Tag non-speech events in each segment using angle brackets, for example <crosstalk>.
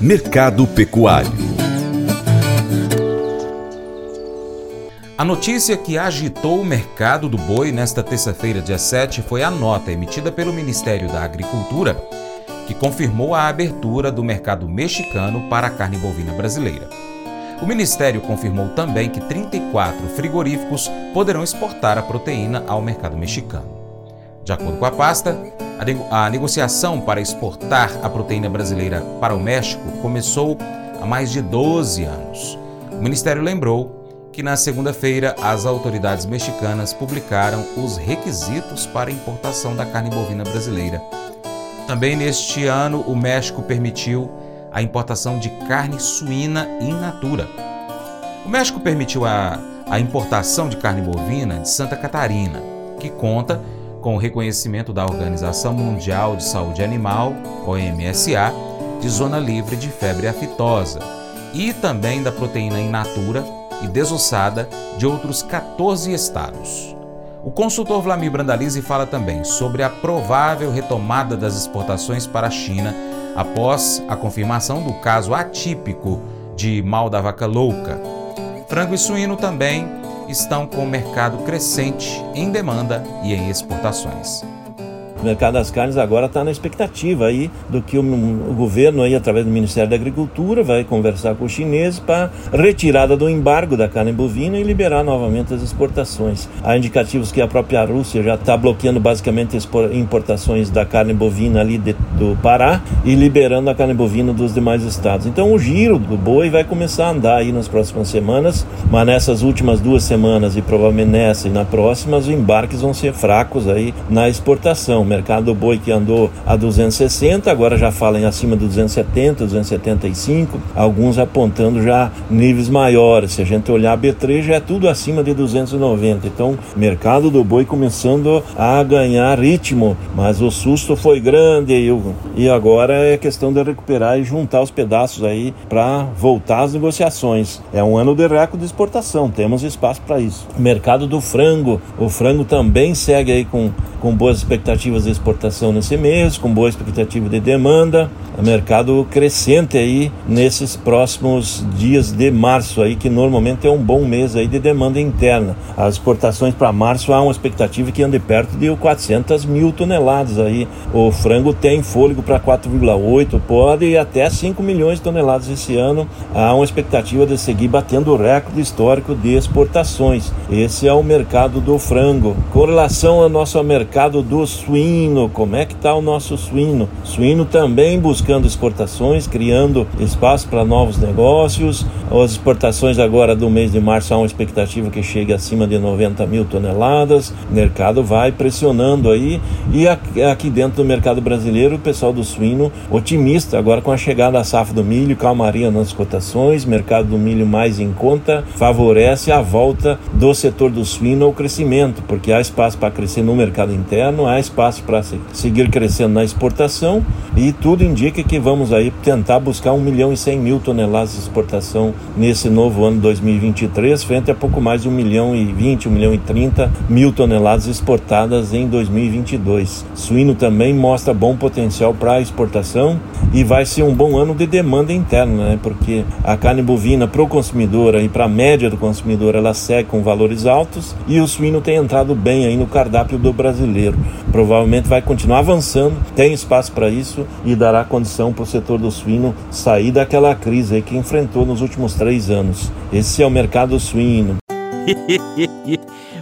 Mercado Pecuário A notícia que agitou o mercado do boi nesta terça-feira, dia 7, foi a nota emitida pelo Ministério da Agricultura, que confirmou a abertura do mercado mexicano para a carne bovina brasileira. O Ministério confirmou também que 34 frigoríficos poderão exportar a proteína ao mercado mexicano. De acordo com a pasta, a, negociação para exportar a proteína brasileira para o México começou há mais de 12 anos. O Ministério lembrou que na segunda-feira as autoridades mexicanas publicaram os requisitos para a importação da carne bovina brasileira. Também neste ano, o México permitiu a importação de carne suína in natura. O México permitiu a, a importação de carne bovina de Santa Catarina, que conta com o reconhecimento da Organização Mundial de Saúde Animal, OMSA, de zona livre de febre aftosa, e também da proteína in natura e desossada de outros 14 estados. O consultor Vlamir Brandalize fala também sobre a provável retomada das exportações para a China após a confirmação do caso atípico de mal da vaca louca. Frango e suíno também estão com o mercado crescente em demanda e em exportações. O mercado das carnes agora está na expectativa aí do que o, o, governo aí através do Ministério da Agricultura vai conversar com os chineses para retirada do embargo da carne bovina e liberar novamente as exportações. Há indicativos que a própria Rússia já está bloqueando basicamente importações da carne bovina ali de, do Pará e liberando a carne bovina dos demais estados. Então o giro do boi vai começar a andar aí nas próximas semanas, mas nessas últimas duas semanas e provavelmente nessa e na próxima os embarques vão ser fracos aí na exportação mercado do boi que andou a 260, agora já fala em acima de 270, 275, alguns apontando já níveis maiores. Se a gente olhar B3 já é tudo acima de 290. Então, mercado do boi começando a ganhar ritmo, mas o susto foi grande e agora é questão de recuperar e juntar os pedaços aí para voltar às negociações. É um ano de recorde de exportação, temos espaço para isso. Mercado do frango, o frango também segue aí com, com boas expectativas de exportação nesse mês, com boa expectativa de demanda, mercado crescente aí nesses próximos dias de março aí, que normalmente é um bom mês aí de demanda interna. As exportações para março há uma expectativa que ande perto de 400 mil toneladas aí. O frango tem fôlego para 4,8, pode ir até 5 milhões de toneladas esse ano. Há uma expectativa de seguir batendo o recorde histórico de exportações. Esse é o mercado do frango. Com relação ao nosso mercado do suíno, suíno, como é que está o nosso suíno? Suíno também buscando exportações, criando espaço para novos negócios. As exportações agora do mês de março há uma expectativa que chegue acima de 90 mil toneladas. O mercado vai pressionando aí. E aqui dentro do mercado brasileiro, o pessoal do suíno otimista agora com a chegada da safra do milho, calmaria nas cotações, mercado do milho mais em conta, favorece a volta do setor do suíno ao crescimento, porque há espaço para crescer no mercado interno, há espaço para seguir crescendo na exportação e tudo indica que vamos aí tentar buscar 1 milhão e 100 mil toneladas de exportação nesse novo ano 2023, frente a pouco mais de 1 milhão e 20, 1 milhão e 30 mil toneladas exportadas em 2022. Suíno também mostra bom potencial para exportação e vai ser um bom ano de demanda interna, né? porque a carne bovina para o consumidor e para a média do consumidor ela segue com valores altos e o suíno tem entrado bem aí no cardápio do brasileiro. Provavelmente provavelmente vai continuar avançando, tem espaço para isso e dará condição para o setor do suíno sair daquela crise que enfrentou nos últimos três anos. Esse é o mercado suíno. <laughs>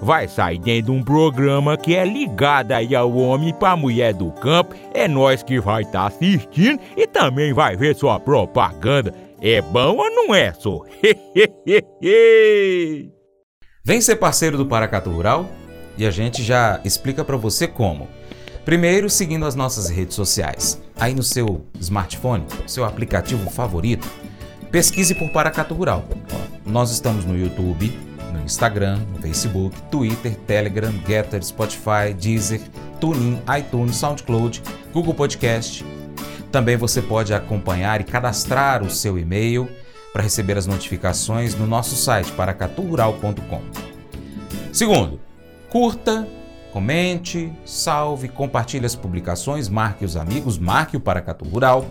vai sair dentro de um programa que é ligado aí ao homem para mulher do campo. É nós que vai estar tá assistindo e também vai ver sua propaganda. É bom ou não é, só? <laughs> Vem ser parceiro do Paracatu Rural e a gente já explica para você como. Primeiro, seguindo as nossas redes sociais. Aí no seu smartphone, seu aplicativo favorito, pesquise por Paracatu Rural. Nós estamos no YouTube, no Instagram, no Facebook, Twitter, Telegram, Getter, Spotify, Deezer, TuneIn, iTunes, SoundCloud, Google Podcast. Também você pode acompanhar e cadastrar o seu e-mail para receber as notificações no nosso site paracaturural.com. Segundo, curta, Comente, salve, compartilhe as publicações, marque os amigos, marque o Paracatu Rural,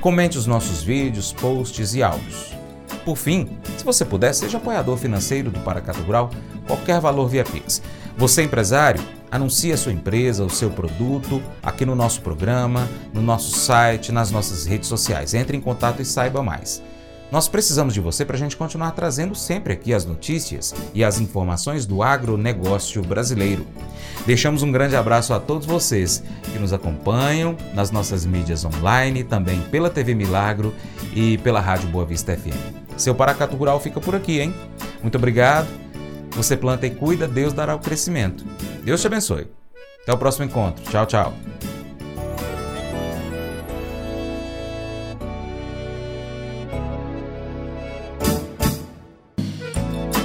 comente os nossos vídeos, posts e áudios. Por fim, se você puder, seja apoiador financeiro do Paracatu Rural, qualquer valor via Pix. Você, empresário, anuncie a sua empresa, o seu produto aqui no nosso programa, no nosso site, nas nossas redes sociais. Entre em contato e saiba mais. Nós precisamos de você para a gente continuar trazendo sempre aqui as notícias e as informações do agronegócio brasileiro. Deixamos um grande abraço a todos vocês que nos acompanham nas nossas mídias online, também pela TV Milagro e pela Rádio Boa Vista FM. Seu Paracatu Rural fica por aqui, hein? Muito obrigado. Você planta e cuida, Deus dará o crescimento. Deus te abençoe. Até o próximo encontro. Tchau, tchau.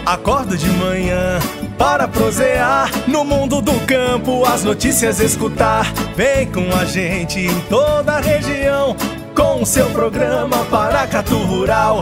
Acordo de manhã para prosear no mundo do campo, as notícias escutar. Vem com a gente em toda a região com o seu programa Paracatu Rural.